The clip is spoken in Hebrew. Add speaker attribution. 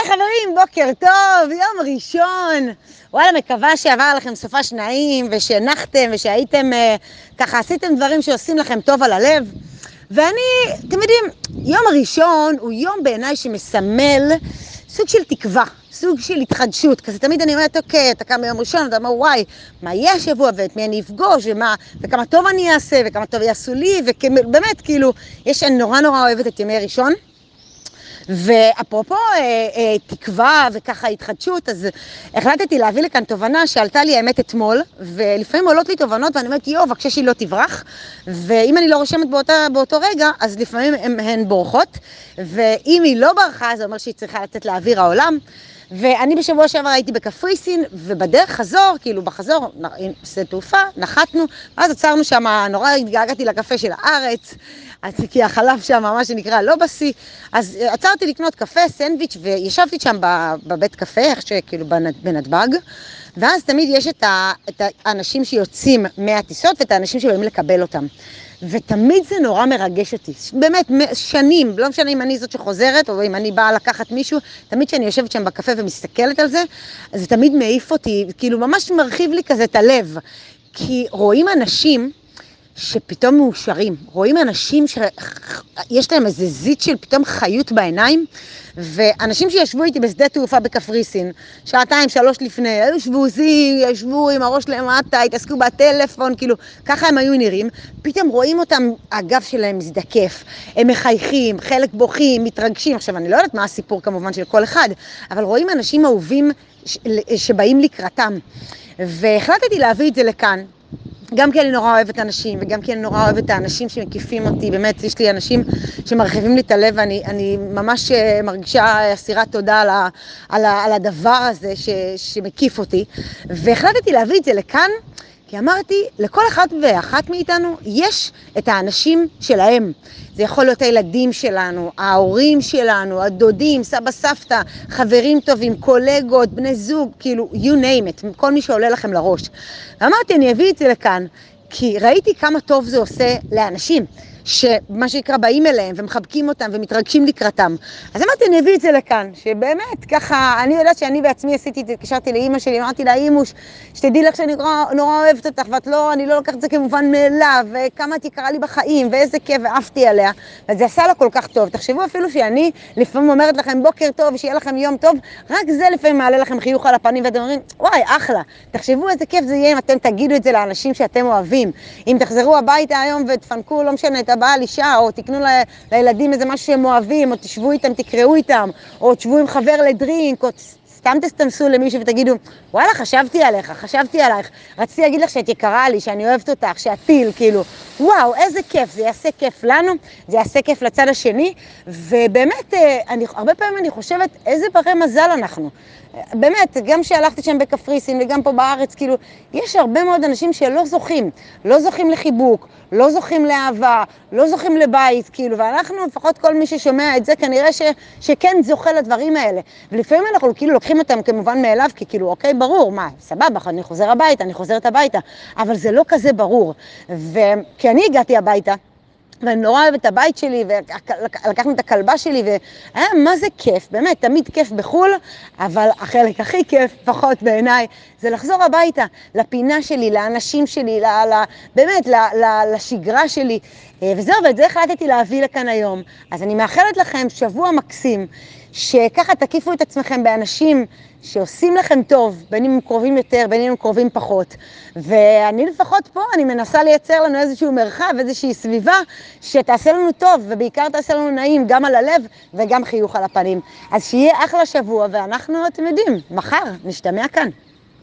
Speaker 1: היי חברים, בוקר טוב, יום ראשון. וואלה, מקווה שעבר לכם סופש נעים ושהנחתם ושהייתם, אה, ככה עשיתם דברים שעושים לכם טוב על הלב. ואני, אתם יודעים, יום הראשון הוא יום בעיניי שמסמל סוג של תקווה, סוג של התחדשות. כזה תמיד אני אומרת, אוקיי, אתה קם ביום ראשון, אתה אומר, וואי, מה יהיה השבוע ואת מי אני אפגוש ומה, וכמה טוב אני אעשה וכמה טוב יעשו לי, ובאמת, כאילו, יש, אני נורא נורא אוהבת את ימי ראשון. ואפרופו אה, אה, תקווה וככה התחדשות, אז החלטתי להביא לכאן תובנה שעלתה לי האמת אתמול, ולפעמים עולות לי תובנות ואני אומרת, יואו, בבקשה שהיא לא תברח, ואם אני לא רושמת באותה, באותו רגע, אז לפעמים הן, הן בורחות, ואם היא לא ברחה, זה אומר שהיא צריכה לצאת לאוויר העולם. ואני בשבוע שעבר הייתי בקפריסין, ובדרך חזור, כאילו בחזור, שדה תעופה, נחתנו, ואז עצרנו שם, נורא התגעגעתי לקפה של הארץ, כי החלב שם, מה שנקרא, לא בשיא, אז עצרתי לקנות קפה, סנדוויץ', וישבתי שם בבית קפה, איך שכאילו בנתב"ג, ואז תמיד יש את, ה, את האנשים שיוצאים מהטיסות ואת האנשים שבאים לקבל אותם. ותמיד זה נורא מרגש אותי, באמת, שנים, לא משנה אם אני זאת שחוזרת או אם אני באה לקחת מישהו, תמיד כשאני יושבת שם בקפה ומסתכלת על זה, זה תמיד מעיף אותי, כאילו ממש מרחיב לי כזה את הלב. כי רואים אנשים שפתאום מאושרים, רואים אנשים שיש להם איזה זית של פתאום חיות בעיניים, ואנשים שישבו איתי בשדה תעופה בקפריסין, שעתיים, שלוש לפני, היו שבוזים, ישבו עם הראש למטה, התעסקו בטלפון, כאילו, ככה הם היו נראים, פתאום רואים אותם, הגב שלהם מזדקף, הם מחייכים, חלק בוכים, מתרגשים. עכשיו, אני לא יודעת מה הסיפור כמובן של כל אחד, אבל רואים אנשים אהובים שבאים לקראתם. והחלטתי להביא את זה לכאן, גם כי אני נורא אוהבת אנשים, וגם כי אני נורא אוהבת האנשים שמקיפים אותי, באמת, יש לי אנשים שמרחיבים לי את הלב, ואני ממש אה, מרגישה אסירת תודה על, ה, על, ה, על הדבר הזה ש, שמקיף אותי. והחלטתי להביא את זה לכאן, כי אמרתי, לכל אחד ואחת מאיתנו יש את האנשים שלהם. זה יכול להיות הילדים שלנו, ההורים שלנו, הדודים, סבא, סבתא, חברים טובים, קולגות, בני זוג, כאילו, you name it, כל מי שעולה לכם לראש. ואמרתי, אני אביא את זה לכאן, כי ראיתי כמה טוב זה עושה לאנשים. שמה שנקרא באים אליהם ומחבקים אותם ומתרגשים לקראתם. אז אמרתי, אני אביא את זה לכאן, שבאמת, ככה, אני יודעת שאני בעצמי עשיתי את זה, התקשרתי לאימא שלי, אמרתי לה, אימוש, שתדעי לך שאני נורא, נורא אוהבת אותך, ואת לא, אני לא לוקחת את זה כמובן מאליו, וכמה את יקרה לי בחיים, ואיזה כיף, ועפתי עליה, וזה עשה לה כל כך טוב. תחשבו אפילו שאני לפעמים אומרת לכם בוקר טוב, ושיהיה לכם יום טוב, רק זה לפעמים מעלה לכם חיוך על הפנים, ואתם אומרים, וואי, אחלה. תחשבו איזה כיף זה יהיה אם אתם תגידו את זה לאנשים שאתם אוהבים. אם תחזרו הביתה היום ותפנקו, לא משנה, הבעל אישה, או תקנו ל, לילדים איזה משהו שהם אוהבים, או תשבו איתם, תקראו איתם, או תשבו עם חבר לדרינק, או סתם תסתמסו למישהו ותגידו, וואלה, חשבתי עליך, חשבתי עלייך, רציתי להגיד לך שאת יקרה לי, שאני אוהבת אותך, שאת טיל, כאילו, וואו, איזה כיף, זה יעשה כיף לנו, זה יעשה כיף לצד השני, ובאמת, אה, אני, הרבה פעמים אני חושבת, איזה ברי מזל אנחנו. באמת, גם כשהלכתי שם בקפריסין וגם פה בארץ, כאילו, יש הרבה מאוד אנשים שלא זוכים, לא זוכים לחיבוק, לא זוכים לאהבה, לא זוכים לבית, כאילו, ואנחנו, לפחות כל מי ששומע את זה, כנראה ש, שכן זוכה לדברים האלה. ולפעמים אנחנו כאילו לוקחים אותם כמובן מאליו, כי כאילו, אוקיי, ברור, מה, סבבה, אני חוזר הביתה, אני חוזרת הביתה, אבל זה לא כזה ברור. וכי אני הגעתי הביתה, ואני נורא אוהבת את הבית שלי, ולקחנו את הכלבה שלי, והיה מה זה כיף, באמת, תמיד כיף בחו"ל, אבל החלק הכי כיף, פחות בעיניי, זה לחזור הביתה, לפינה שלי, לאנשים שלי, ל, ל, באמת, ל, ל, לשגרה שלי. אה, וזהו, ואת זה החלטתי להביא לכאן היום. אז אני מאחלת לכם שבוע מקסים, שככה תקיפו את עצמכם באנשים שעושים לכם טוב, בין אם הם קרובים יותר, בין אם הם קרובים פחות. ואני לפחות פה, אני מנסה לייצר לנו איזשהו מרחב, איזושהי סביבה, שתעשה לנו טוב, ובעיקר תעשה לנו נעים, גם על הלב וגם חיוך על הפנים. אז שיהיה אחלה שבוע, ואנחנו, אתם יודעים, מחר נשתמע כאן.